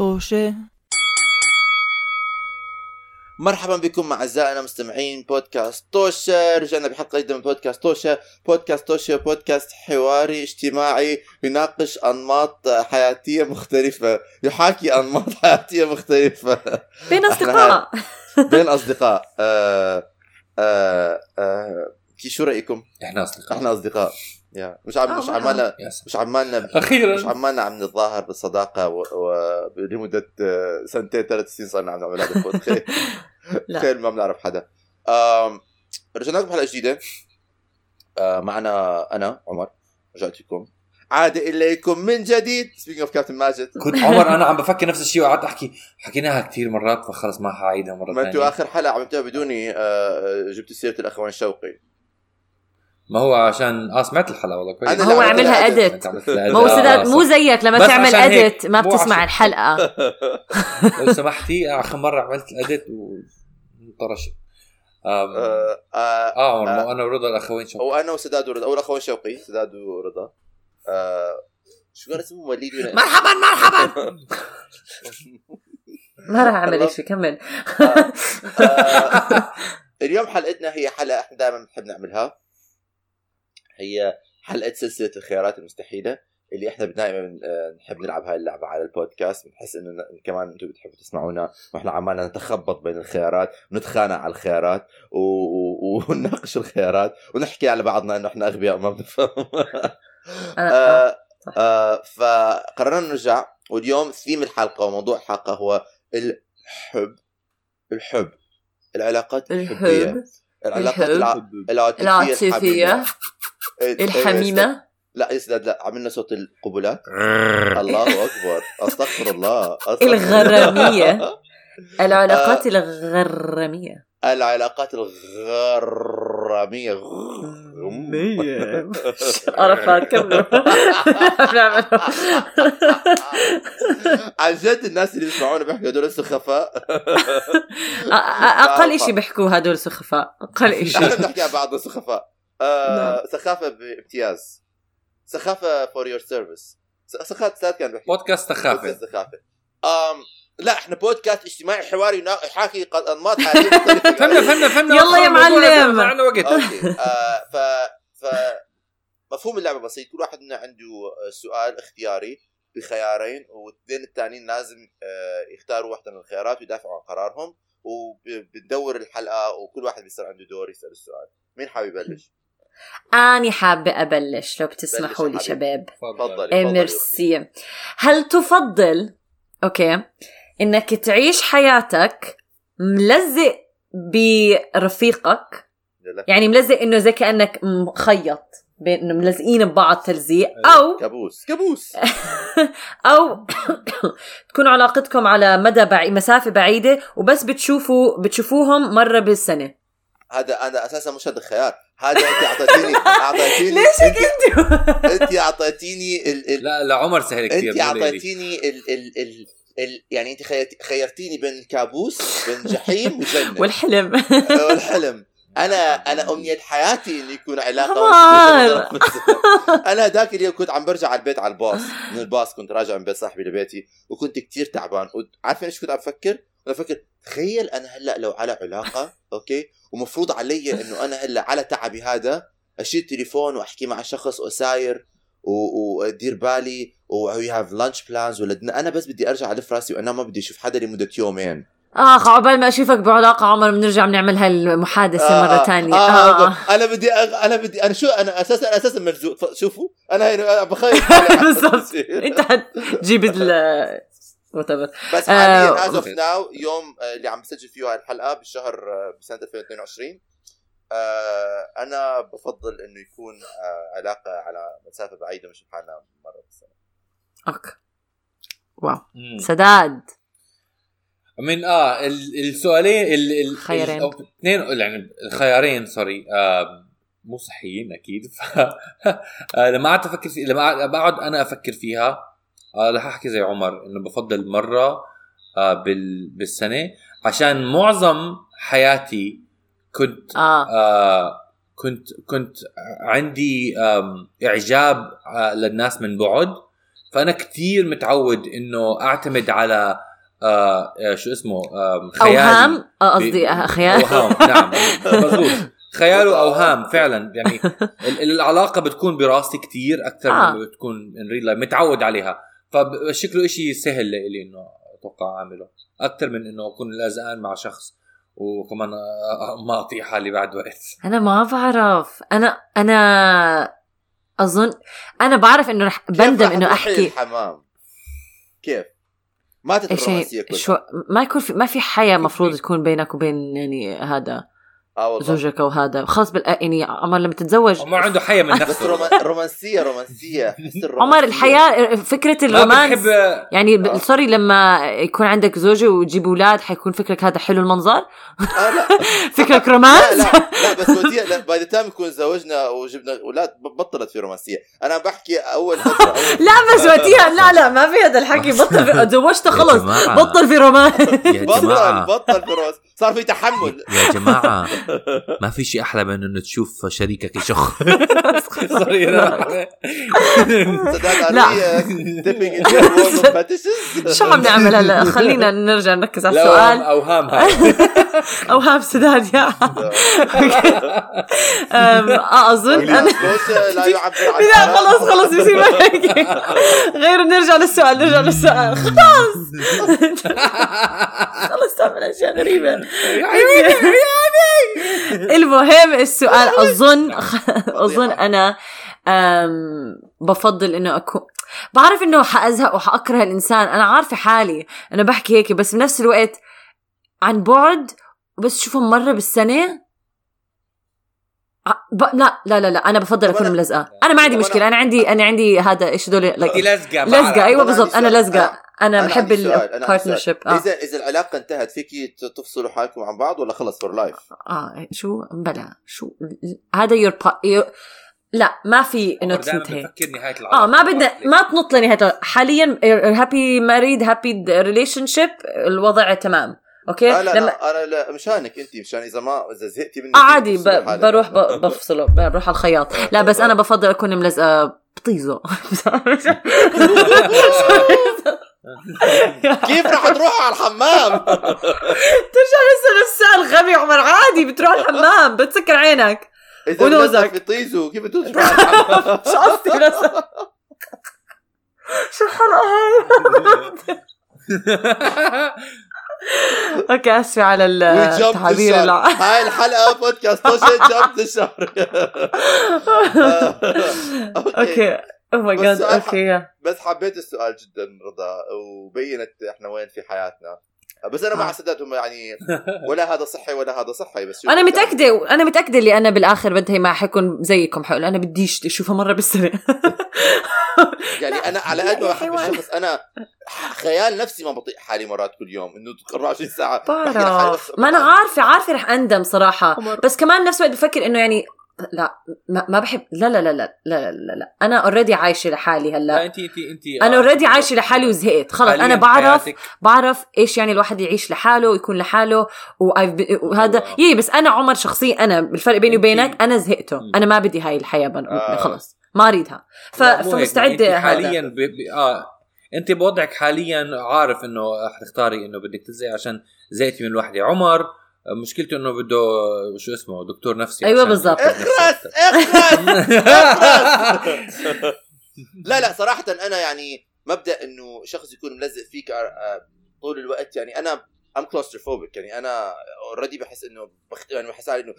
طوشة. مرحبا بكم أعزائنا مستمعين بودكاست توشة رجعنا بحلقة جديدة من بودكاست توشة بودكاست توشة بودكاست حواري اجتماعي يناقش أنماط حياتية مختلفة. يحاكي أنماط حياتية مختلفة. بين إحنا أصدقاء. بين أصدقاء. آه آه آه كي شو رأيكم؟ إحنا أصدقاء. إحنا أصدقاء. يا مش عم آه، مش. عمالنا. مش عمالنا مش أخيرا. عمالنا عم نتظاهر بالصداقة و... و... لمدة آه، سنتين ثلاث سنين صرنا عم نعمل هذا البودكاست لا. تخيل ما بنعرف حدا. آم، رجعنا لكم بحلقة جديدة. آه، معنا أنا عمر. رجعت فيكم. عاد إليكم من جديد. speaking of كابتن ماجد كنت عمر أنا عم بفكر نفس الشيء وقعدت أحكي. حكيناها كثير مرات فخلص ما حعيدها مرة ما أنتوا ثانية. آخر حلقة عملتوها بدوني آه، جبت سيرة الأخوان شوقي ما هو عشان آه سمعت الحلقة والله كويس. هو عملها اديت ما هو. سداد آه، مو. زيك لما تعمل. اديت ما بتسمع عشان- الحلقة. لو سمحتي آخر مرة عملت الاديت وطرشت آم، آه، آه، آه ما أنا ورضا الأخوين شو وأنا وسداد ورضا أو الاخوان شوقي سداد ورضا. آه، شو كان اسمه؟ وليد مرحبا مرحبا! ما راح أعمل. شيء كمل. آه، آه، اليوم حلقتنا هي حلقة إحنا دائما بنحب نعملها. هي حلقة سلسلة الخيارات المستحيلة اللي إحنا دائما نحب نلعب هاي اللعبة على البودكاست. بنحس إنه كمان أنتم بتحبوا تسمعونا. وإحنا عمالنا نتخبط بين الخيارات ونتخانق على الخيارات و... و... ونناقش الخيارات ونحكي على بعضنا إنه إحنا أغبياء وما بنفهم. أنا آه آه فقررنا نرجع. واليوم ثيم الحلقة وموضوع الحلقة هو الحب. الحب. العلاقات الحبية. الحب. العلاقات الحب. الع... العاطفية. العاطفية الحميمة. إيه، الحميمة؟ لا اسداد لا عملنا صوت القبلات. الله أكبر. أستغفر الله. أستغفر الغرامية. الله. العلاقات الغرامية. العلاقات الغرامية. عرفت كملوا بنعمله. عن جد الناس اللي بيسمعونا بيحكوا هدول سخفاء. أ- أ- أقل إشي بيحكوا هدول سخفاء. أقل إحنا إشي. بنحكي عن بعضنا سخفاء. آه سخافة بامتياز. سخافة for your service سخافة ساد كان بيحكي. بودكاست سخافة. بودكاست سخافة. أم لا إحنا بودكاست اجتماعي حواري يحاكي أنماط حياتيه فهمنا فهمنا فهمنا. يلا يا معلم. عندنا وقت. okay. آه ف ف مفهوم اللعبة بسيط. كل واحد منا عنده سؤال اختياري بخيارين والاثنين الثانيين لازم آه، يختاروا واحدة من الخيارات ويدافعوا عن قرارهم وبندور الحلقة وكل واحد بيصير عنده دور يسأل السؤال. مين حابب يبلش؟ آني حابة أبلش. لو بتسمحوا لي. شباب. تفضلي تفضلي. ميرسي. هل تفضل okay إنك تعيش حياتك ملزق برفيقك؟ يعني ملزق إنه زي كأنك مخيط بين إنه ملزقين ببعض تلزيق. أو كابوس. كابوس. أو تكون علاقتكم على مدى بعي مسافة بعيدة وبس بتشوفوا بتشوفوهم مرة بالسنة. هذا أنا أساسا مش هذا الخيار. هذا انت اعطيتيني اعطيتيني ليش هيك انت انت؟ أعطيتيني ال ال لا لا عمر سهل كثير انت. أعطيتيني ال ال ال ال يعني انت خيرت- خيرتيني بين الكابوس بين جحيم وجنة. والحلم. والحلم. أنا أنا أمنية حياتي انه يكون علاقة. أنا ذاك اليوم كنت عم برجع على البيت على الباص. من الباص كنت راجع من بيت صاحبي لبيتي وكنت كتير تعبان. عارفين إيش كنت عم بفكر؟ أنا تخيل أنا هلأ لو على علاقة okay ومفروض علي إنه أنا هلأ على تعبي هذا أشيل تليفون وأحكي مع شخص وساير و- وأدير بالي we have lunch plans ولا أنا بس بدي أرجع ألف راسي وأنا ما بدي أشوف حدا لمدة يومين اخ عقبال ما أشوفك بعلاقة عمر بنرجع بنعمل هالمحادثة آه، مرة آه، ثانية آه, آه. آه. أنا بدي أغ... أنا بدي أنا شو أنا أساسا أساسا مرزوق شوفوا أنا بخيل بالضبط. أنت حتجيب ال whatever. بس حاليا as of. now يوم آه، اللي عم بسجل فيه هاي الحلقة بالشهر آه، بسنة 2022 آه أنا بفضل إنه يكون آه علاقة على مسافة بعيدة مش بحالنا مرة بالسنه okay wow مم. سداد من آه ال- السؤالين ال- ال- خيارين. ال- أو اثنين يعني الخيارين sorry آه مو صحيين أكيد ف لما قعدت أفكر في لما قعد- بقعد أنا أفكر فيها آه رح أحكي زي عمر إنه بفضل مرة آه بال بالسنة عشان معظم حياتي كنت آه. آه كنت كنت عندي إعجاب آه للناس من بعد. فأنا كتير متعود إنه أعتمد على آه آه شو اسمه آه خيالي. أوهام؟ آه، قصدي آه، خيال. أوهام نعم. مضبوط خيال وأوهام فعلا. يعني ال- العلاقة بتكون براسي كتير أكثر آه. من بتكون ان ريل متعود عليها. فشكله إشي سهل لإلي إنه أتوقع أعمله. أكثر من إنه أكون لازقان مع شخص وكمان ما اطيع حالي بعد وقت. أنا ما بعرف. أنا أنا أظن أنا بعرف إنه رح بندم تروحي أحكي. الحمام كيف؟ إيش الرومانسيه كلها شو ما يكون في ما في حياة مفروض تكون بينك وبين يعني هذا. آه والله. زوجك أو هذا. خاص بال يعني عمر لما تتزوج ما عنده حياة من بس نفسه. روما- رومانسية رومانسية. عمر الحياة فكرة ما ال romance بتحب يعني ب- آه. sorry لما يكون عندك زوجة وتجيب أولاد حيكون فكرك هذا حلو المنظر؟ آه لا. فكرك لا romance؟ لا لا بس ودي لا by the time نكون زوجنا وجبنا أولاد بطلت في رومانسية. أنا بحكي أول فترة لا بس وقتها لا لا ما في هذا الحكي. بطل في تزوجته خلص. بطل في romance. بطل بطل في romance. صار في تحمل. يا جماعة. ما في شيء أحلى من إنه تشوف شريكك يشخ. لا. شو عم نعمل هلا؟ خلينا نرجع نركز على السؤال. اوهام اوهام سداد يا. آه، أظن أنا لا؟ خلص خلص بصير ما هيك. غير نرجع للسؤال نرجع للسؤال. خلاص. خلص تعمل أشياء غريبة. المهم السؤال أظن أظن أنا بفضل إنه أكون بعرف إنه حأزهق وحأكره الإنسان. أنا عارفة حالي أنا بحكي هيك بس بنفس الوقت عن بعد بس شوفهم مرة بالسنة. ب... لا لا لا لا أنا بفضل أكون ملزقة. أنا ما عندي مشكلة أنا عندي أنا عندي هذا إيش like لزقة لزقة. أيوه بالضبط أنا. لزقة. أنا أنا بحب البارتنرشيب. آه. اذا إذا العلاقة انتهت فيكي تفصلوا حالكم عن بعض ولا خلص for life آه شو؟ بلا. شو؟ هذا your لا ما في انه تنتهي آه ما بدنا ما تنط لنهاية حاليا happy married happy relationship الوضع تمام. okay؟ آه لا لما لا أنا لا مشانك انت مشان إذا ما إذا زهقتي مني آه عادي ب... بروح ب... بفصله بروح على الخياط. لا بس أنا بفضل أكون ملزقه بطيزة. كيف رح تروحوا على الحمام؟ ترجع لسه نفس السؤال غبي عمر. عادي بتروح الحمام بتسكر عينك. إذا ونوزك. طيزو كيف الحمام؟ شو قصدي بس شو الحلقة؟ هاي أوكي أسفة على الع- هاي الحلقة بودكاست جمب الشهر okay. oh my God okay بس حبيت السؤال جدا رضا وبينت إحنا وين في حياتنا بس أنا مع آه. سداد هم يعني ولا هذا صحي ولا هذا صحي بس أنا متأكدة أنا متأكدة اللي أنا بالآخر بنتهي ما حيكون زيكم حقول أنا بديش أشوفها مرة بالسنة. يعني أنا على قد ما بحب. الشخص أنا خيال نفسي ما بطيق حالي مرات كل يوم إنه 24 ساعة بعرف ما أنا عارفة عارفة رح أندم صراحة. بس كمان نفس الوقت بفكر إنه يعني لا ما, ما بحب لا لا لا لا لا لا, لا. أنا already عايشة لحالي لا هلا انت انت انت أنا already عايشة لحالي وزهقت خلص أنا بعرف بعرف إيش يعني الواحد يعيش لحاله ويكون لحاله وهذا. يي بس أنا عمر شخصيا أنا الفرق بيني وبينك أنا زهقته. أنا ما بدي هاي الحياة بن... آه. خلص ما أريدها ف... فمستعده انت هذا. حاليا ب... ب... آه انت بوضعك حاليا عارف إنه حتختاري إنه بدك تزهقي عشان زهقتي من الوحده عمر مشكلته إنه بده شو اسمه دكتور نفسي أيوة عشان بالضبط. اخرس. اخرس لا لا صراحة أنا يعني مبدأ إنه شخص يكون ملزق فيك آه، آه، طول الوقت. يعني أنا I'm claustrophobic يعني أنا already بحس إنه بخ... يعني بحس على إنه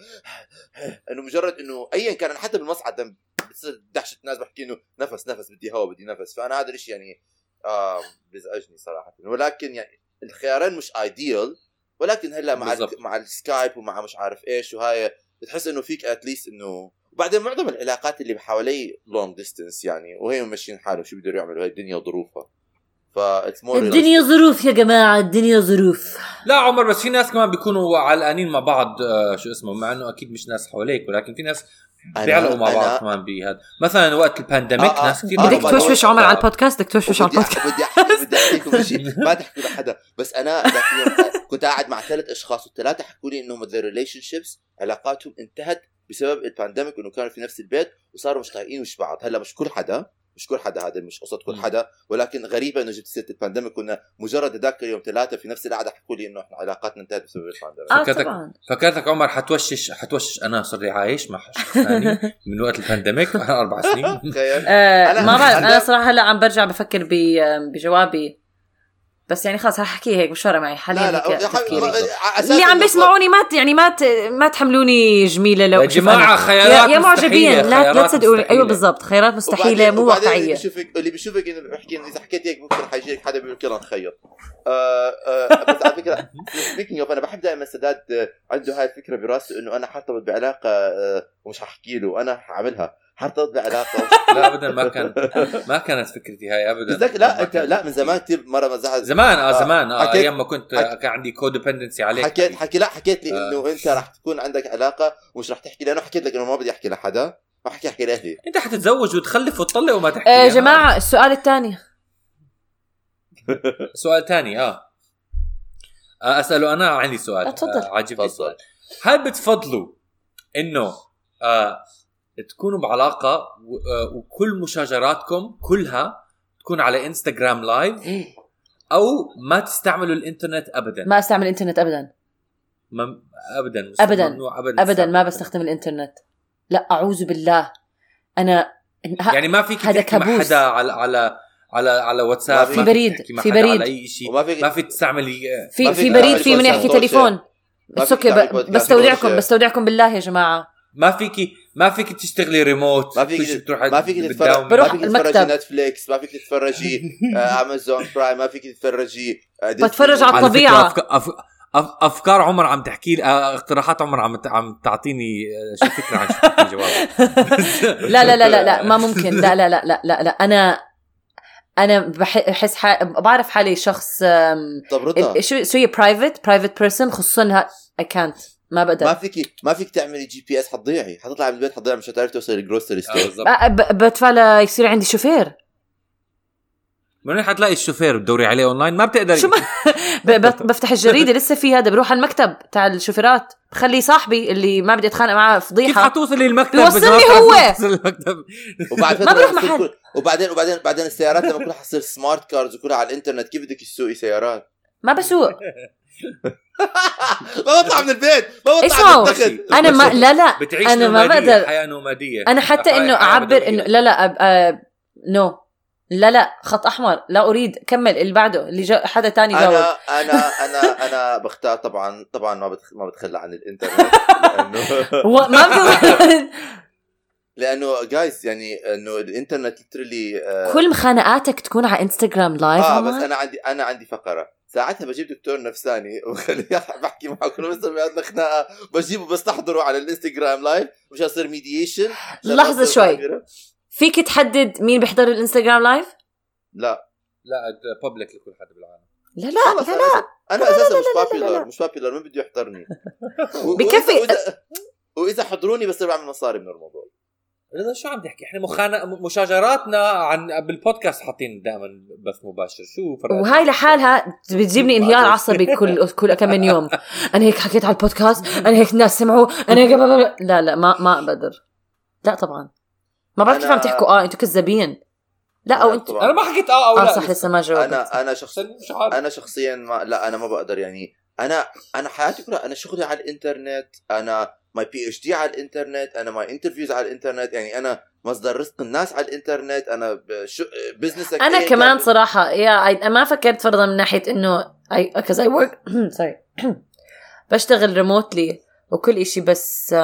إنه مجرد إنه ايا كان أنا حتى بالمصعد بتصير دهشة. الناس بحكي إنه نفس نفس بدي هوا بدي نفس. فأنا هذا الشيء يعني آه بيزعجني صراحة. ولكن يعني الخيارين مش ideal ولكن هلا مع. مع السكايب ومع مش عارف إيش وهاي بتحس إنه فيك at least إنه وبعدين معظم العلاقات اللي حوالي long distance يعني وهي ماشيين حالهم شو بيقدروا يعملوا هاي الدنيا وظروفها ف it's more الدنيا ظروف يا جماعة الدنيا ظروف. لا عمر بس في ناس كمان بيكونوا علقانين مع بعض آه شو اسمه مع إنه أكيد مش ناس حواليك ولكن في ناس بيعلقوا مع بعض كمان بهذا مثلا وقت ال pandemic آه، آه. ناس كثير بدك توشوش عمر. على البودكاست بدك توشوش على البودكاست. بدي احكي بدي احكي شيء. ما تحكوا لحدا. بس أنا ذاك اليوم كنت قاعد مع ثلاث أشخاص والثلاثة حكوا لي إنهم the relationships علاقاتهم انتهت بسبب ال pandemic إنه كانوا في نفس البيت وصاروا مش طايقين وش بعض. هلأ مش كل حدا مش كل حدا هذا مش قصة كل. حدا. ولكن غريبة إنه جبت سيرة ال pandemic كنا مجرد هذاك اليوم ثلاثة في نفس القعدة حكوا لي إنه إحنا علاقاتنا انتهت بسبب ال pandemic. آه فكرتك- طبعا. فكرتك عمر حتوشش حتوشش. أنا صرت عايش مع شخص ثاني من وقت ال pandemic. أربع سنين. تخيل. آه أنا- ما بعرف أنا صراحة هلا عم برجع بفكر ب- بجوابي. بس يعني خلص رح احكي هيك مش فارقه معي حاليا لا لا اللي عم بيسمعوني ما ت- يعني ما ت- ما تحملوني جميلة لو يا جماعة خيارات يا, يا معجبين. لا لا تصدقوني. أيوه بالضبط. خيارات مستحيلة مو وبعدين اللي واقعية. بيشوفك اللي بيشوفك إنه بحكي إنه إذا حكيت هيك ممكن حيجيك حدا بيقول يلا نخيط آه آه بس على فكرة speaking of أنا بحب دائما سداد عنده هاي الفكرة براسه إنه أنا حارتبط بعلاقة آه ومش ححكي له أنا حعملها. حارتبط بعلاقه لا ابدا ما كان ما كانت فكرتي هاي ابدا بس ذاك- لا انت. لا من زمان كثير مرة مزحت زمان آه آه، زمان آه حكيت- أيام ما كنت حك- كان عندي كوديبندنسي عليك حكيت حكي لا حكيت لي آه. انه أنت رح تكون عندك علاقة ومش رح تحكي لأنه حكيت لك إنه ما بدي أحكي لحدا ما حكي احكي لأهلي أنت حتتزوج وتخلف وتطلق وما تحكي آه آه. جماعة السؤال الثاني سؤال ثاني آه آه، أسأله أنا عندي سؤال آه، تفضل. آه عاجبني. السؤال هل بتفضلوا إنه آه تكونوا بعلاقة آه وكل مشاجراتكم كلها تكون على انستغرام live أو ما تستعملوا الإنترنت ابدا. ما أستعمل الإنترنت ابدا. مم... ابدا. أبداً. ابدا ابدا ما تستعمل بستخدم الإنترنت. لا أعوذ بالله. أنا ه- يعني ما فيك هذا تحكي مع كابوس. حدا على على على على واتساب في ما بريد، في بريد. على أي شيء ما فيك تستعملي في ما في فيك بريد في من يحكي تليفون. ما بس أوكي بستودعكم. بستودعكم بالله يا جماعة. ما فيك ما فيك تشتغلي ريموت ما فيك بتروح ما فيك تتفرج ما فيك تتفرجي. نتفليكس ما فيك تتفرجي آه، امازون برايم ما فيك تتفرجي آه،. بتفرج على. أف... أفكار عمر عم تحكي لي آه، اقتراحات عمر عم عم تعطيني آه، شو فكرة عن شو جواب لا لا لا لا لا ما ممكن لا لا لا لا لا, لا. أنا أنا بح- بحس ح... بعرف حالي شخص أم، طب رضا شو هي private private person خصوصا اي كانت ما ما بقدر فيك ما فيك تعملي GPS حتضيعي. حتطلعي من البيت حتضيعي مش هتعرفي توصلي ال grocery store بدفع ليصير عندي شوفير. من وين حتلاقي الشوفير بتدوري عليه اونلاين ما بتقدري. شو ما بفتح الجريدة لسه في هذا بروح على المكتب تاع الشوفيرات. بخلي صاحبي اللي ما بدي أتخانق معاه كيف فضيحه حتوصلي المكتب بيوصلني ما هو. المكتب وبعد ما بروح محل. وبعدين وبعدين بعدين السيارات لما كلها حتصير smart cars وكلها على الإنترنت كيف بدك تسوقي سيارات؟ ما بسوق. ما بطلع من البيت ما بطلع اسمعوا. من التخت أنا ما لا لا بتعيش أنا ما بقدر حياة نومادية. أنا حتى إنه أعبر. انه لا لا أب... آه... no لا لا خط أحمر. لا أريد. كمل اللي بعده اللي جا... حدا تاني جاوب. أنا أنا أنا أنا بختار طبعا طبعا ما بتخ... ما بتخلى عن الإنترنت لأنه ما لأنه جايز يعني إنه الإنترنت literally آه كل مخانقاتك تكون على انستغرام live آه؟ بس أنا عندي أنا عندي فقرة. ساعتها بجيب دكتور نفساني وخليه بحكي معه. كل ما يصير عندنا خناقة بجيبه بستحضره على الإنستغرام live مش يصير mediation لحظة شوي. فيك تحدد مين بيحضر الإنستغرام live؟ لا. لا public لكل حدا بالعالم. لا لا لا أنا لا. أنا أساسا مش بابيلر. مش بابيلر مين بده يحضرني؟ بكفي- وإذا حضروني بصير بعمل مصاري من الموضوع. رضا شو عم تحكي؟ إحنا مخانا مشاجراتنا عن بالبودكاست حاطين دائما بث مباشر. شو فرق؟ وهاي لحالها بتجيبني انهيار عصبي كل كل كم من يوم. أنا هيك حكيت على البودكاست أنا هيك الناس سمعوا أنا هيك لا لا ما ما بقدر لا طبعا. ما بعرف كيف عم تحكوا. آه أنتوا كذابين. لا أو انت طبعاً. أنا ما حكيت آه أو آه لا صح لسه ما جاوبت. أنا أنا شخص مش عارف. أنا شخصيا ما لا أنا ما بقدر يعني. أنا أنا حياتي كلها أنا شغلي على الإنترنت أنا my PhD على الإنترنت أنا my interviews على الإنترنت يعني أنا مصدر رزق الناس على الإنترنت أنا business أنا كمان صراحة يا ما فكرت فرضا من ناحية إنه أي cause I work sorry بشتغل remotely وكل إشي بس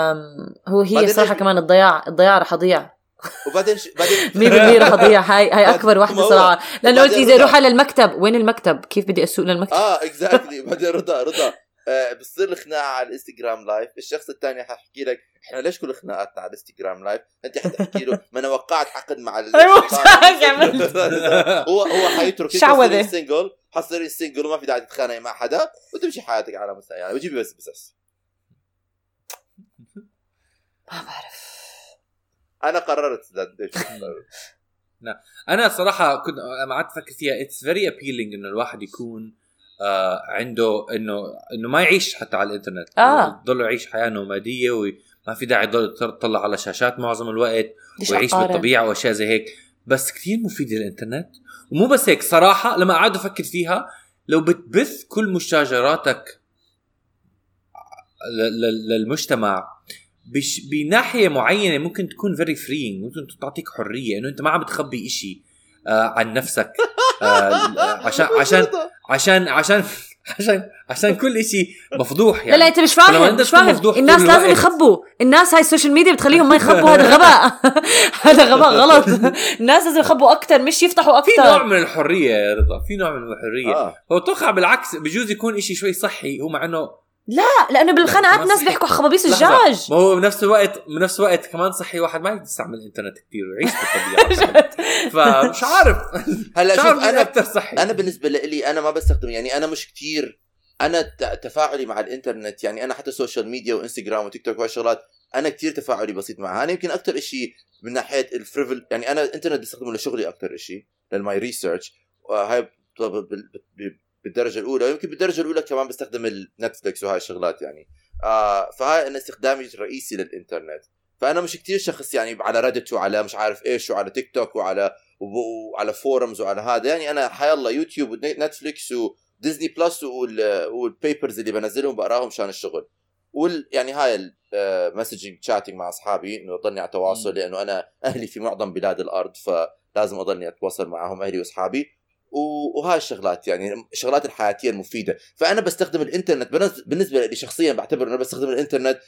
هو هي صراحة كمان الضياع الضياع رح اضيع وبعدين ش... بعدين 100% رح اضيع هاي هاي أكبر وحده صراحة. لأنه قلت إذا. أروح على المكتب وين المكتب؟ كيف بدي أسوق للمكتب؟ آه exactly بعدين رضا رضا. بتصير الخناقة على الإنستغرام live الشخص الثاني حيحكي لك إحنا ليش كل خناقاتنا على الإنستغرام live أنت حتحكي له ما أنا وقعت عقد مع أيوة،؟ هو هو حيترك. حتصيري single حتصيري single وما في داعي تتخانقي مع حدا وتمشي حياتك على مستوى يعني بجيبي بس بس ما بعرف أنا قررت. أنا صراحة كنت لما قعدت أفكر فيها it's very appealing إنه الواحد يكون آه عنده انه إنه ما يعيش حتى على الإنترنت آه. يضل يعيش حياة nomadية وما في داعي يضل يطلع على شاشات معظم الوقت ويعيش أقارن. بالطبيعة وأشياء زي هيك بس كثير مفيده الانترنت ومو بس هيك صراحة لما قعدت أفكر فيها لو بتبث كل مشاجراتك للمجتمع بش بناحية معينة ممكن تكون very freeing ممكن تعطيك حرية إنه أنت ما عم بتخبي إشي آه عن نفسك عشان عشان عشان عشان عشان عشان كل إشي مفضوح يعني لا لا أنت مش فاهم مش فاهم. الناس لازم الوقت- يخبوا. الناس هاي السوشيال ميديا بتخليهم ما يخبوا هذا غباء. هذا غباء غلط. الناس لازم يخبوا أكثر مش يفتحوا في نوع أكثر من الحرية يا رضا في نوع من الحرية. آه. هو أتوقع بالعكس بجوز يكون إشي شوي صحي هو مع إنه لا لأنه بالخناقات الناس. بيحكوا خبابيس الدجاج ما هو بنفس الوقت بنفس الوقت كمان صحي واحد ما يستعمل الإنترنت كثير ويعيش بالطبيعة. فمش عارف. هلا شوف أنا أكثر صحي. أنا بالنسبة لي أنا ما بستخدم يعني أنا مش كتير. أنا تفاعلي مع الإنترنت يعني أنا حتى السوشيال ميديا وإنستغرام وتيك توك وهالشغلات أنا كتير تفاعلي بسيط معها. أنا يمكن أكثر شيء من ناحية ال travel يعني أنا الإنترنت بستخدمه لشغلي أكثر شيء لل my research بال- بالدرجة الأولى ويمكن بالدرجة الأولى كمان بستخدم النتفلكس وهاي الشغلات يعني. آه فهاي أنا استخدامي الرئيسي للإنترنت. فأنا مش كتير شخص يعني على ريدت وعلى مش عارف إيش وعلى تيك توك وعلى وعلى forums وعلى هذا. يعني أنا حيالله يوتيوب ونتفليكس وديزني بلس وال- وال papers اللي بنزلهم بقراهم مشان الشغل. وال يعني هاي ال messaging chatting مع أصحابي إنه أضلني على تواصل لأنه أنا أهلي في معظم بلاد الأرض فلازم أضلني أتواصل معهم أهلي وأصحابي. وهاي الشغلات يعني الشغلات الحياتية المفيدة. فأنا بستخدم الإنترنت بالنسبة لي شخصيا بعتبر إنه بستخدم الإنترنت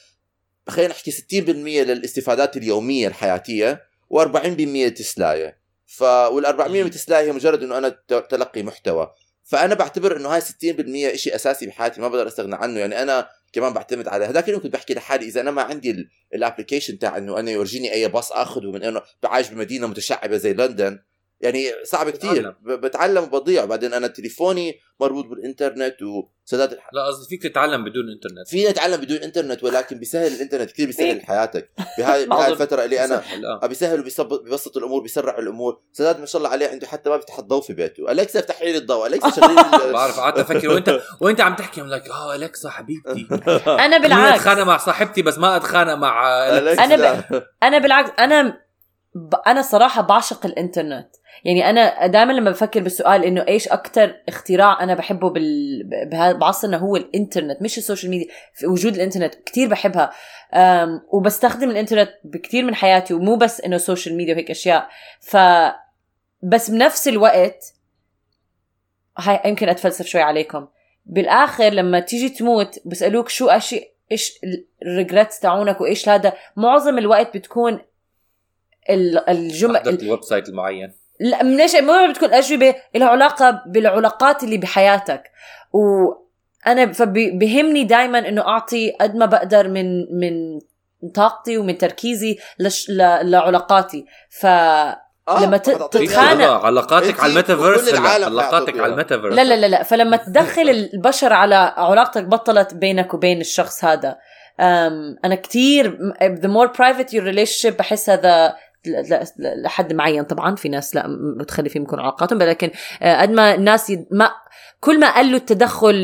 خلينا نحكي 60% للاستفادات اليومية الحياتية و40% تسلاية ف وال 40% تسلاية هي مجرد إنه أنا تلقي محتوى. فأنا بعتبر إنه هاي 60% شيء أساسي بحياتي ما بقدر أستغنى عنه. يعني أنا كمان بعتمد على هذاك اليوم كنت بحكي لحالي إذا أنا ما عندي ال application تاع إنه أنا يورجيني أي باص اخذه من انه بعايش بمدينة متشعبة زي لندن يعني صعب. ب- بتعلم وبضيع. بعدين أنا تليفوني مربوط بالإنترنت وسداد الح... لا قصدي فيك تتعلم بدون إنترنت. فينا نتعلم بدون إنترنت ولكن بيسهل الإنترنت. كثير بيسهل. حياتك. بهاي بهاي الفترة اللي أنا سهل، آه. آه، بيسهل وبيصب- بيبسط الأمور بيسرع الأمور. سداد ما شاء الله عليه عنده حتى ما بيفتح الضوء في بيته. الكسا افتحي لي الضوء. الكسا شغلي بعرف قعدت أفكر. وانت وأنت عم تحكي؟ I'm like آه الكسا حبيبتي. أنا أنا بالعكس. أتخانق مع صاحبتي بس ما أتخانق مع. أنا أنا بالعكس. أنا. أنا صراحة بعشق الإنترنت. يعني أنا دائما لما بفكر بالسؤال إنه إيش أكثر اختراع أنا بحبه بال... بعصرنا هو الإنترنت مش السوشيال ميديا وجود الإنترنت كتير بحبها أم... وبستخدم الإنترنت بكثير من حياتي ومو بس إنه سوشيال ميديا وهيك أشياء. ف بس بنفس الوقت هاي يمكن أتفلسف شوي عليكم. بالآخر لما تيجي تموت بيسألوك شو إشي إيش ال regrets تاعونك وإيش هذا معظم الوقت بتكون ال- الجمل ال website المعين. لا منيش مو بتكون أجوبة لها علاقة بالعلاقات اللي بحياتك. وأنا فبهمني دائما إنه أعطي قد ما بقدر من من طاقتي ومن تركيزي لش ل- لعلاقاتي. ف آه، لما تتخانق- علاقاتك على الميتافيرس علاقاتك على. الميتافيرس. لا لا لا لا. فلما تدخل البشر على علاقتك بطلت بينك وبين الشخص هذا أم أنا كتير the more private your relationship بحس هذا لحد معين طبعا في ناس لا م- بتخلي فيهم يكون علاقاتهم لكن آه، قد ما الناس يد... ما كل ما قلوا التدخل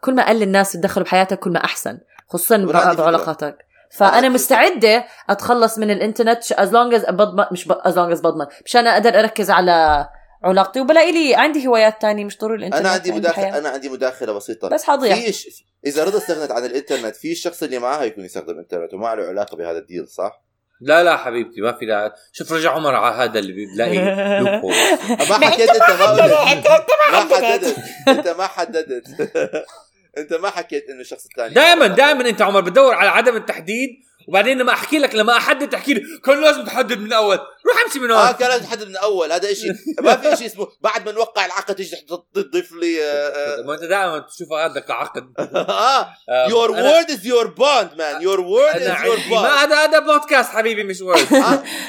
كل ما قل الناس يتدخلوا بحياتك كل ما أحسن خصوصا. بعلاقاتك فأنا مستعدة أتخلص من الإنترنت as long as بضمن مش as long as بضمن مشان أقدر أركز على علاقتي وبلاقي لي عندي هوايات تانية مش ضروري الإنترنت أنا عندي مداخله. أنا عندي مداخلة بسيطة بس حضيع في ش... إذا رضا استغنت عن الإنترنت في الشخص اللي معها يكون يستخدم انترنت وما له علاقة بهذا الديل صح؟ لا لا حبيبتي ما في داعي شوف رجع عمر على هذا اللي بيلاقي ما حكيت انت ما قلت ما حددت انت ما حددت. إنت ما حكيت إنه الشخص الثاني دائما دائما أنت عمر بتدور على عدم التحديد وبعدين لما أحكي لك لما أحدد تحكي لي كان لازم تحدد من اول روح امشي من آه هون كان لازم تحدد من أول هذا شيء ما في شيء اسمه بعد ما نوقع العقد تيجي تحط- تضيف لي آه، ما أنت دائما تشوف هذا كعقد آه. آم، your أنا- word is your bond man. Your word أنا is your عندي ما bond هذا هذا بودكاست حبيبي مش وورد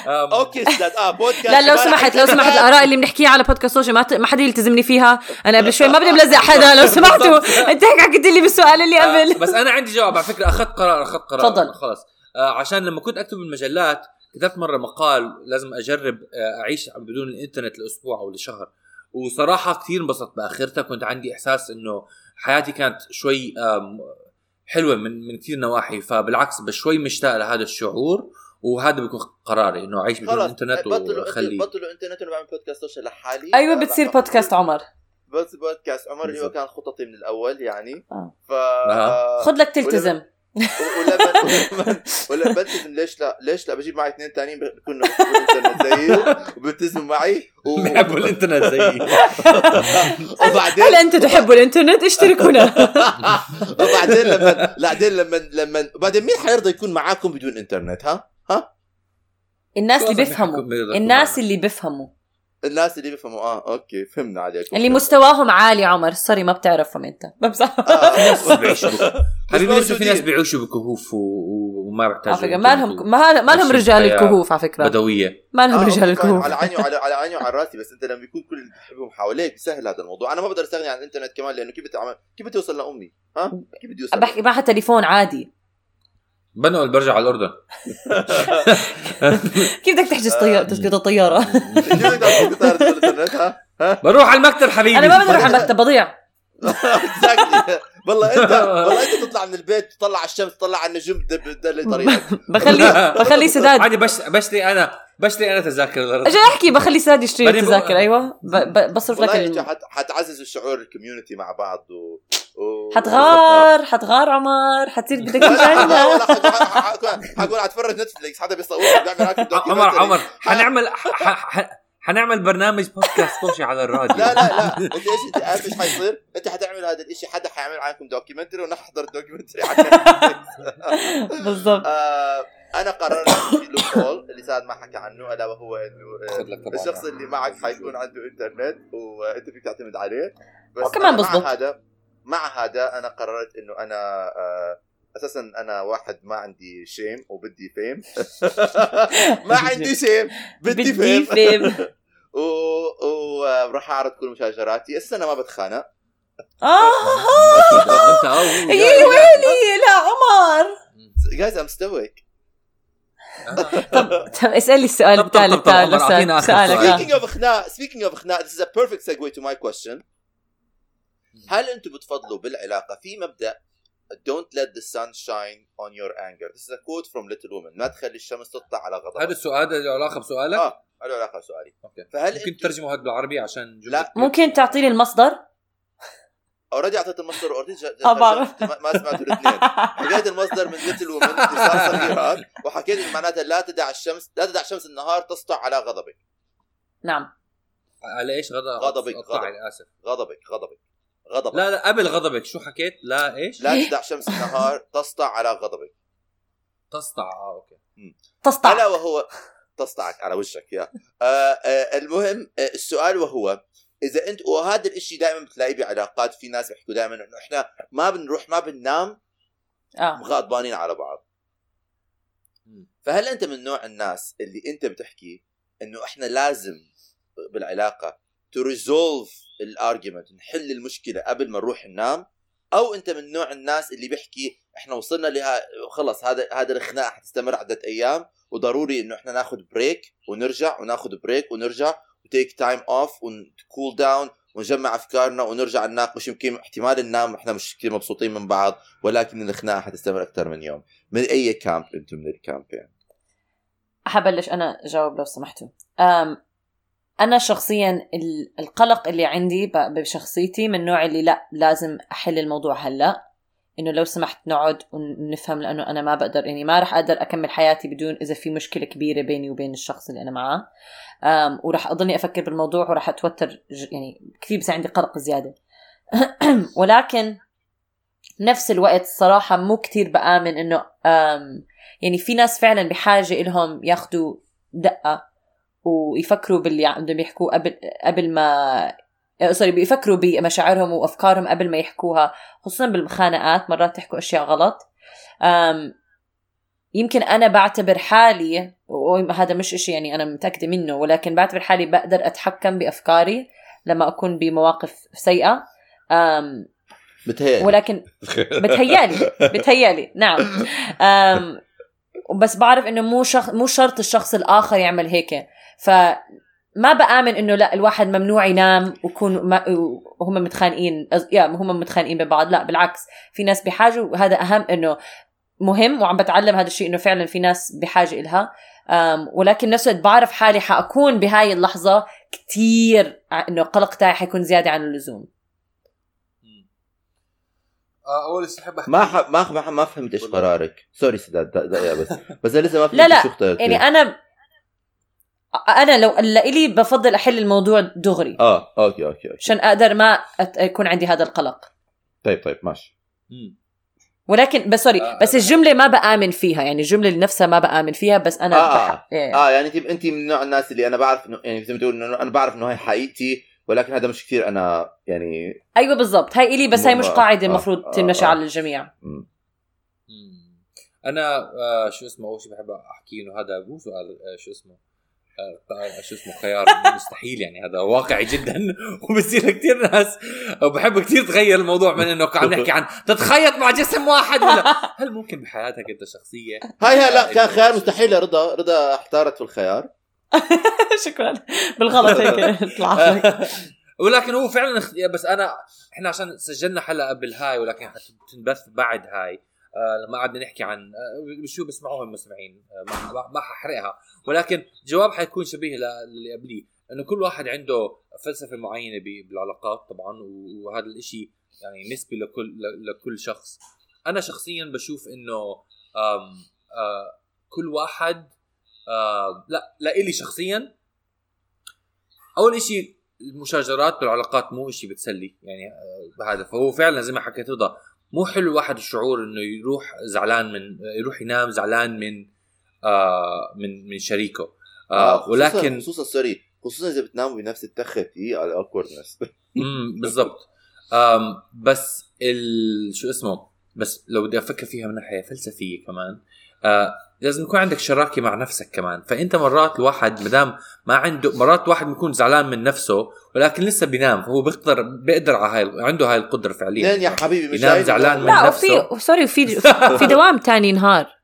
آه، أوكي أستاذ. آه بودكاست لا لو سمحت لو سمحت الآراء اللي بنحكيها على بودكاست سوشيال ما حدا يلتزمني فيها. أنا قبل شوي ما بدي بلزق حدا لو سمحتوا. أنت هيك حكيت لي بالسؤال اللي آه، قبل. بس أنا عندي جواب على فكرة أخذت قرار أخذت قرار. تفضل. خلص. آه عشان لما كنت أكتب بالمجلات كتبت مرة مقال لازم أجرب آه أعيش بدون الإنترنت لأسبوع أو لشهر. وصراحة كثير انبسطت بآخرتها. كنت عندي إحساس إنه حياتي كانت شوي حلوة من من كثير نواحي. فبالعكس بشوي مشتاق لهذا الشعور. وهذا بيكون قراري إنه أعيش بدون انترنت بطلوا واخلي بطلوا إنترنت وأنا بعمل بودكاست سوشيال لحالي. أيوه آه، بتصير بودكاست عمر. بس بودكاست عمر اللي هو. كان خططي من الأول يعني. آه. ف آه. خذ لك تلتزم. ولما ولما بلتزم ليش لا ليش لا بجيب معي اثنين ثانيين بيكونوا بيحبوا الانترنت زيي وبيلتزموا معي. بحبوا الانترنت زيي. وبعدين هل أنتم تحبوا الإنترنت؟ اشتركونا. وبعدين لما بعدين لما لما وبعدين مين حيرضى يكون معاكم بدون إنترنت؟ ها؟ ها؟ الناس اللي بيفهموا. الناس اللي بيفهموا. الناس اللي بيفهموا آه okay فهمنا عليكم. اللي مستواهم عالي عمر. سوري ما بتعرفهم أنت. بمزح حبيبي لسه في ناس. بيعيشوا بكهوف وما على بيحتاجوا فكرة ما لهم ما ما لهم رجال الكهوف على فكرة. بدوية. ما لهم آه، رجال. الكهوف. على عيني وعلى على عيني وعلى راسي بس أنت لما يكون كل اللي بتحبهم حواليك بيسهل هذا الموضوع. أنا ما بقدر أستغني عن الإنترنت كمان لأنه كيف بتعمل كيف بدي اوصل لأمي؟ ها؟ كيف بدي اوصل بحكي معها تليفون عادي. بنقل برجع على الأردن. كيف بدك تحجز طيارة تسقط الطيارة؟ كيف بدي بطارة الانترنت ها بروح على المكتب حبيبي. أنا ما بقدر أروح على المكتب بضيع. والله انت والله أنت تطلع من البيت تطلع على الشمس تطلع على النجوم تدل- تدلي طريقك. بخلي بخلي سداد. عادي بش بشتري أنا بشتري أنا تذاكر. أجي أحكي بخلي سداد يشتري التذاكر أيوه. بصرف لك والله انت ال... حت- حتعزز الشعور الكوميونتي مع بعض و... حتغار حتغار عمر حتصير بدك ولا حقول- أتفرج نتفليكس حدا بيصور عمر عمر حنعمل حنعمل برنامج بودكاست كوشي على الراديو. لا لا لا. أنت إيش إنت عارف إيش حيصير؟ أنت حتعمل هذا الشيء حدا حيعمل عنكم documentary ونحضر ال documentary بالضبط. آه أنا قررت في loophole اللي سعد ما حكى عنه ألا وهو إنه آه،. الشخص اللي معك حيكون عنده انترنت وأنت فيك تعتمد عليه. بس وكمان. مع هذا. مع هذا أنا قررت إنه أنا آه أساسا أنا واحد ما عندي shame وبدي fame ما عندي shame بدي fame وراح أعرض كل مشاجراتي. أساسا أنا ما بتخانق. آه! يا ويلي؟ لا عمر. guys I'm stoic طب طب اسالي السؤال عمر، تعال سؤالك. سؤال. speaking of خناق speaking of خناق this is a perfect segue to my question. هل أنتم بتفضلوا بالعلاقة في مبدأ don't let the sun shine on your anger this is a quote from Little Women. ما تخلي الشمس تطلع على غضبك. هذا السؤال له علاقه بسؤالك؟ آه له علاقه بسؤالي. okay. فهل ممكن تترجمه هذا بالعربي عشان جملة لا. ممكن تعطيني المصدر؟ already أعطيت المصدر already. ما سمعتوا الاثنين. حكيت المصدر من Little Women صغيرات وحكيت معناتها لا تدع الشمس لا تدع شمس النهار تسطع على غضبك. نعم. على إيش غضب غضبك، قطع غضب. أنا اسف غضبك غضبك. غضبك. لا لا قبل غضبك. شو حكيت؟ لا إيش؟ لا تدع شمس النهار تسطع على غضبك. تسطع آه أوكي. الا تسطع. وهو تسطعك على وشك يا. آه آه المهم آه السؤال وهو إذا أنت وهذا الإشي دائما بتلاقيه بعلاقات في ناس بيحكوا دائما إنه إحنا ما بنروح ما بننام آه. غضبانين على بعض. فهل أنت من نوع الناس اللي أنت بتحكي إنه إحنا لازم بالعلاقة to resolve ال argument نحل المشكلة قبل ما نروح ننام أو أنت من نوع الناس اللي بيحكي إحنا وصلنا لها خلص هذا هذا الخناق حتستمر عدة أيام وضروري إنه إحنا ناخذ break ونرجع وناخذ break ونرجع و take time off ون cool down ونجمع أفكارنا ونرجع نناقش يمكن احتمال ننام إحنا مش كثير مبسوطين من بعض ولكن الخناقه حتستمر أكثر من يوم. من أي كامب أنتم من الكامبين حبلش أنا اجاوب لو سمحتوا. أنا شخصيا ال- القلق اللي عندي بشخصيتي من النوع اللي لا لازم أحل الموضوع هلأ. إنه لو سمحت نقعد ونفهم لأنه أنا ما بقدر يعني ما راح أقدر أكمل حياتي بدون إذا في مشكلة كبيرة بيني وبين الشخص اللي أنا معاه. وراح أضلني أفكر بالموضوع وراح أتوتر يعني كثير بصير عندي قلق زيادة. ولكن نفس الوقت الصراحه مو كثير بآمن إنه أم يعني في ناس فعلا بحاجة إلهم ياخذوا دقة ويفكروا باللي عندهم يحكوه قبل قبل ما آه، سوري بيفكروا بمشاعرهم وأفكارهم قبل ما يحكوها خصوصا بالمخانقات مرات تحكوا أشياء غلط. أم يمكن أنا بعتبر حالي وهذا مش إشي يعني أنا متأكدة منه ولكن بعتبر حالي بقدر أتحكم بأفكاري لما أكون بمواقف سيئة. أم بتهيألي. ولكن بتهيألي بتهيألي نعم. أم بس بعرف إنه مو شخ... مو شرط الشخص الآخر يعمل هيك. فما بآمن إنه لا الواحد ممنوع ينام ويكون ما... وهم متخانقين يا هم متخانقين ببعض لا بالعكس في ناس بحاجه وهذا أهم إنه مهم وعم بتعلم هذا الشيء إنه فعلا في ناس بحاجه إلها. ولكن نفس الوقت بعرف حالي حأكون بهاي اللحظة كتير ع- إنه القلق تاعي حيكون زيادة عن اللزوم. آه، أول شيء بحب أحكي ما ح... ما ما, ما فهمت إيش قرارك. sorry سداد دقيقة بس. بس لسه ما فهمت لا، لا، شو. يعني أنا أنا لو لإلي بفضل أحل الموضوع دغري آه okay okay okay عشان أقدر ما أت- يكون عندي هذا القلق طيب طيب ماشي مم. ولكن بس sorry آه، بس الجملة ما بآمن فيها يعني الجملة نفسها ما بآمن فيها بس أنا آه. بح... إيه. آه يعني انت انت من نوع الناس اللي أنا بعرف إنه يعني زي ما تقول إنه أنا بعرف إنه هي حقيقتي ولكن هذا مش كثير أنا يعني أيوه بالضبط هاي إلي بس هاي مش آه، قاعدة آه، المفروض آه، تنمشي آه. على الجميع مم. مم. أنا آه شو اسمه أول شيء بحب أحكي إنه هذا مو سؤال آه شو اسمه آه شو اسمه خيار مستحيل يعني هذا واقعي جدا وبصير كثير ناس وبحب كثير تغير الموضوع من إنه عم نحكي عن تتخيط مع جسم واحد ولا هل ممكن بحياتك أنت شخصيه هاي هاي لا كان خيار مستحيل لرضا رضا احتارت في الخيار. شكرا. بالغلط هيك طلعت لك ولكن هو فعلا بس أنا إحنا عشان سجلنا حلقة قبل هاي ولكن حتنبث بعد هاي. آه لما قعدنا نحكي عن آه شو بيسمعوها المستمعين؟ آه ما, ححرقها ولكن جواب حيكون شبيه للي قبليه إنه كل واحد عنده فلسفة معينة بالعلاقات طبعا وهذا الإشي يعني نسبي لكل لكل شخص. أنا شخصيا بشوف إنه كل واحد لا لإلي شخصيا أول إشي المشاجرات بالعلاقات مو إشي بتسلي يعني بهذا. فهو فعلا زي ما حكيت رضا مو حلو الواحد الشعور إنه يروح زعلان من يروح ينام زعلان من آه من من شريكه. آه خصوصاً- ولكن خصوصا sorry خصوصا إذا بتناموا بنفس التخت هي على ال awkwardness امم بالضبط. بس ال شو اسمه بس لو بدي أفكر فيها من ناحية فلسفية كمان آه لازم يكون عندك شراكة مع نفسك كمان فأنت مرات الواحد مدام ما عنده مرات واحد بيكون زعلان من نفسه ولكن لسه بينام فهو بيقدر بيقدر على هاي عنده هاي القدرة فعليا لين يا حبيبي مش ينام زعلان. من لا نفسه. وفي sorry وفي في دوام تاني نهار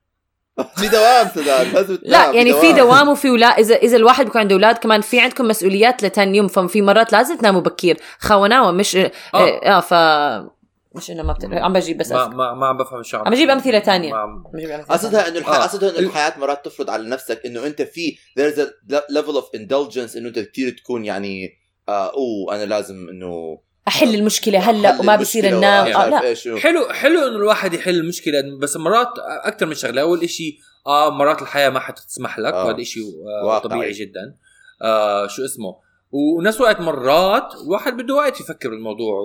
في دوام سداد لا يعني في دوام وفي ولا اذا إذا الواحد بيكون عنده أولاد كمان في عندكم مسؤوليات لتاني يوم ففي مرات لازم تناموا بكير خوناوة مش آه, آه. آه ف مش إنه ما بت... عم بجيب بس ما. ما ما عم بفهم شو عم بجيب أمثلة تانية. ما عم- بجيب أمثلة قصدها إنه الح... آه. قصدها إنه الحياة مرات تفرض على نفسك إنه أنت في there's a level of indulgence إنه أنت كثير تكون يعني آه أوه أنا لازم إنه أحل المشكلة هلأ وما بصير المشكلة ننام آه لا حلو حلو إنه الواحد يحل المشكلة بس مرات أكثر من شغلة أول إشي آه مرات الحياة ما حتسمح لك آه. وهذا إشي آه. طبيعي جدا آه شو اسمه ونفس الوقت مرات الواحد بده وقت يفكر بالموضوع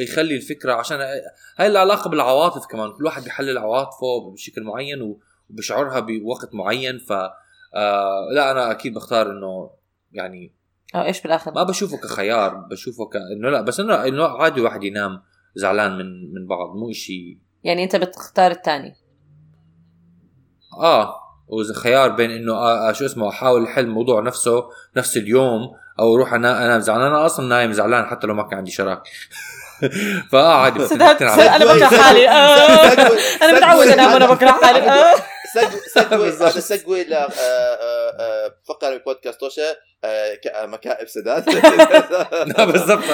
ويخلي الفكرة عشان هاي العلاقه بالعواطف كمان. كل واحد بيحلل عواطفه بشكل معين وبشعرها بوقت معين. ف آه لا أنا أكيد بختار إنه يعني آه إيش بالآخر؟ ما بشوفه كخيار بشوفه كانه لا بس إنه إنه عادي واحد ينام زعلان من من بعض مو إشي يعني أنت بتختار الثاني آه. وإذا خيار بين إنه آه آه شو اسمه أحاول أحل الموضوع نفسه نفس اليوم أو أروح أنا انام زعلان. أنا أصلا نايم زعلان حتى لو ما كان عندي شراك فآه عادي سداد. أنا بكره حالي. آه. أنا متعود أنام وأنا بكره حالي. سجوي بالضبط. هذا سجوي ل آه، آه، آه، فقرة بودكاست آه، مكائب سداد. لا، بالضبط.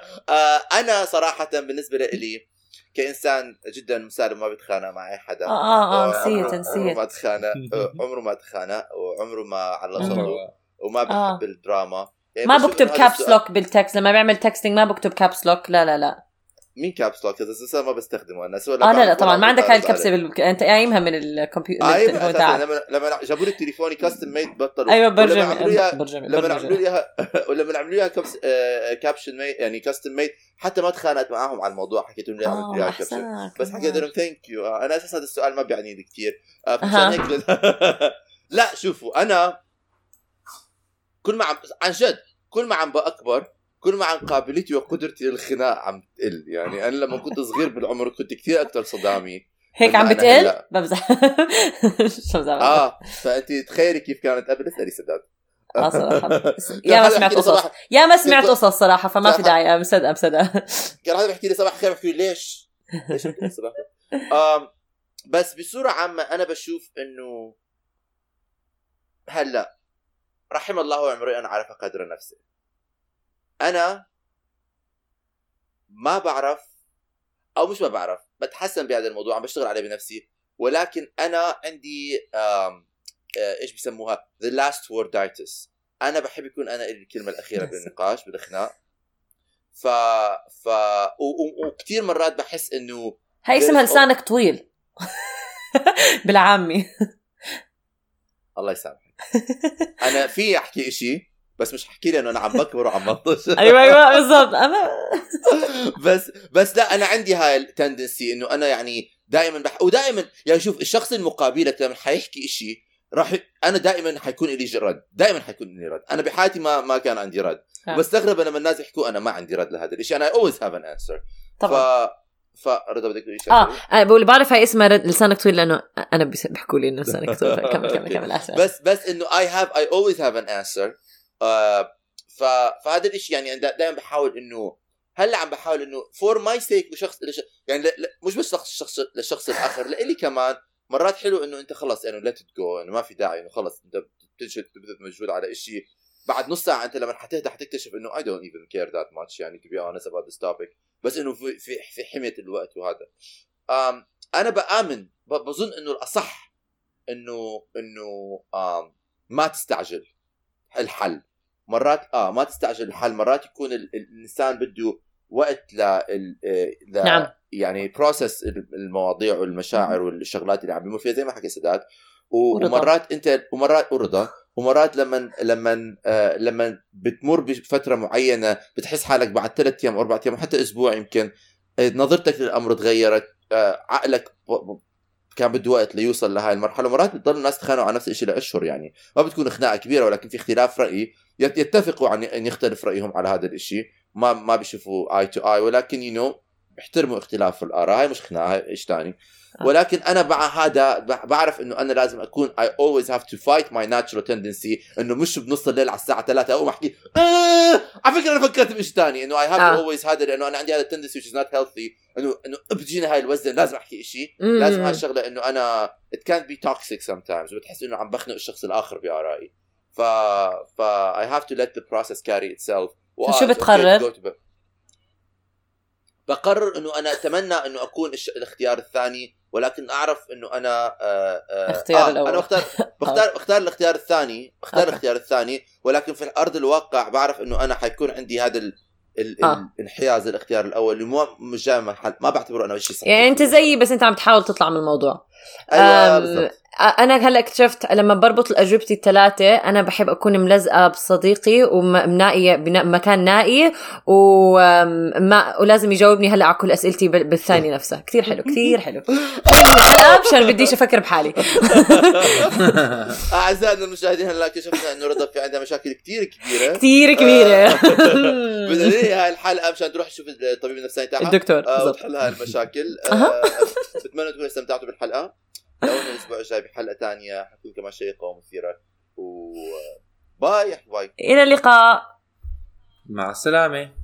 أنا صراحة بالنسبة لي كإنسان جدا مسالم ما بيتخانق مع أي حدا. آه آه نسيت عمره نسيت. ما تخانق آه، عمره ما تخانق وعمره ما على صوته عمره- وما بحب آه. الدراما. يعني ما بكتب caps lock بال text لما بعمل texting ما بكتب caps lock لا لا لا. مين caps lock هذا ما بستخدمه. أنا آه لا لا طبعا ما عندك هاي الكبسه بال... أنت قايمها من الكمبيوتر أساساً. تاعك لما لما جابوا لي تليفوني custom made بطلوا. أيوه برجم برجم لما. عملوا لي اياها ولما عملوا لي اياها كبس آه، caption made يعني custom made حتى ما تخانقت معاهم على الموضوع حكيت لهم ليه عملت لي caption بس حكيت لهم thank you أنا أساسا هذا السؤال ما بيعنيني كثير. أها. عشان هيك لا شوفوا أنا كل ما عم عن جد كل ما عم بأكبر كل ما عن قابليتي وقدرتي للخناق عم تقل. يعني أنا لما كنت صغير بالعمر كنت كثير أكثر صدامي هيك عم بتقل. بمزح شو آه فأنت تخيلي كيف كانت قبل؟ اسألي سداد. آه صراحة. يا ما حدا سمعت لي قصص. يا ما سمعت قصص صراحة فما في. داعي. مصدقه مصدقه كان هذا بيحكي لي صباح الخير بحكي له ليش؟ ليش لي بس بصورة عامة أنا بشوف إنه هلأ رحم الله امرئ عرف قدر نفسه أنا ما بعرف أو مش ما بعرف بتحسن بهذا الموضوع عم بشتغل عليه بنفسي ولكن أنا عندي آه، إيش بسموها؟ the last worditis أنا بحب يكون أنا الكلمة الأخيرة بالنقاش بالخناق. ف ف و... و... وكثير مرات بحس إنه هاي اسمها لسانك طويل. بالعامي. الله يسامحك. أنا في أحكي إشي بس مش حكي لأنه أنا عم بكبر وعم بطش. أيوه أيوه بالضبط. أنا بس بس لا أنا عندي هاي التندنسي إنه أنا يعني دائما بح... ودائما يعني شوف الشخص المقابلك لما حيحكي إشي راح أنا دائما حيكون لي رد. دائما حيكون لي رد. أنا بحياتي ما ما كان عندي رد. آه. وبستغرب لما الناس يحكوا أنا ما عندي رد لهذا الشيء أنا always have an answer ف طبعا. فرضا بدك تقولي شيء آه أنا بقول بعرف هاي اسمها رد- لسانك طويل لأنه أنا بيحكوا لي إنه لسانك طويل. كمل كمل كمل بس بس إنه I have I always have an answer ف فهذا الشيء يعني دائما بحاول انه هلأ عم بحاول إنه for my sake وشخص لش... يعني لا لا مش بس شخص شخص للشخص الآخر لإلي كمان مرات حلو إنه أنت خلص يعني let go إنه ما في داعي إنه خلص أنت بتجهد بتبذل مجهود على شيء بعد نص ساعة أنت لما حتهدى حتكتشف إنه I don't even care that much يعني to be honest about this topic بس إنه في في, في حمية الوقت وهذا. um, أنا بآمن بظن إنه الأصح انه إنه ما تستعجل الحل. مرات آه ما تستعجل الحل. مرات يكون ال- ال- الإنسان بده وقت ل, ل... نعم. يعني بروسس المواضيع والمشاعر والشغلات اللي عم بيمر فيها زي ما حكي سداد. ومرات أنت ومرات ورضا ومرات لما لما آه لما بتمر بفترة معينة بتحس حالك بعد ثلاث أيام أربع أيام حتى أسبوع يمكن آه، نظرتك للأمر تغيرت آه عقلك كان بده وقت ليوصل لهي المرحلة. مرات بتضل الناس تخانقوا على نفس الشيء لاشهر يعني. ما بتكون خناقة كبيرة ولكن في اختلاف رأي. يتفقوا عن إن يختلف رأيهم على هذا الشيء ما ما بيشوفوا eye to eye ولكن you know بيحترموا اختلاف الآراء هاي مش خناقه هاي شيء ثاني آه. ولكن أنا مع هذا بعرف إنه أنا لازم أكون I always have to fight my natural tendency إنه مش بنص الليل على الساعة 3 أقوم أحكي آه على فكرة أنا فكرت بشيء ثاني إنه have آه. to always هذا لأنه أنا عندي هذا التندنسي which is not healthy انه إنه بتجيني هاي الوزن لازم أحكي شيء. لازم هاي الشغلة إنه أنا it can't be toxic sometimes وبتحس إنه عم بخنق الشخص الآخر بآرائي ف ف I have to let the process carry itself و- فشو it's okay بتقرر؟ بقرر إنه أنا أتمنى إنه أكون. الاختيار الثاني ولكن أعرف إنه أنا آه آه الاختيار آه الأول. أنا بختار بختار بختار الاختيار الثاني بختار. الاختيار الثاني ولكن في ارض الواقع بعرف إنه أنا حيكون عندي هذا ال... ال... آه. الانحياز الاختيار الأول اللي مو مش جاي ما بعتبره أنا شيء صحيح يعني أنت زيي بس أنت عم تحاول تطلع من الموضوع أيوه بالضبط أنا هلأ اكتشفت لما بربط الأجوبتي الثلاثه أنا بحب أكون ملزقة بصديقي ومنائيه بمكان نائي وما ولازم يجاوبني هلأ على كل أسئلتي بال- بالثانية نفسها. كثير حلو كثير حلو. لا مشان بديش أفكر بحالي. أعزائنا المشاهدين هلأ اكتشفنا إنه رضا في عندها مشاكل كثير كبيرة. كثير كبيرة. بدنا ننهي هاي الحلقة مشان تروح تشوف الطبيب النفساني تاعها. الدكتور آه وتحل هاي المشاكل. آه بتمنى تكونوا استمتعتوا بالحلقة. لو إنه الأسبوع الجاي بحلقة ثانية حتكون كمان شيقه ومثيرة. و باي باي إلى اللقاء. مع السلامة.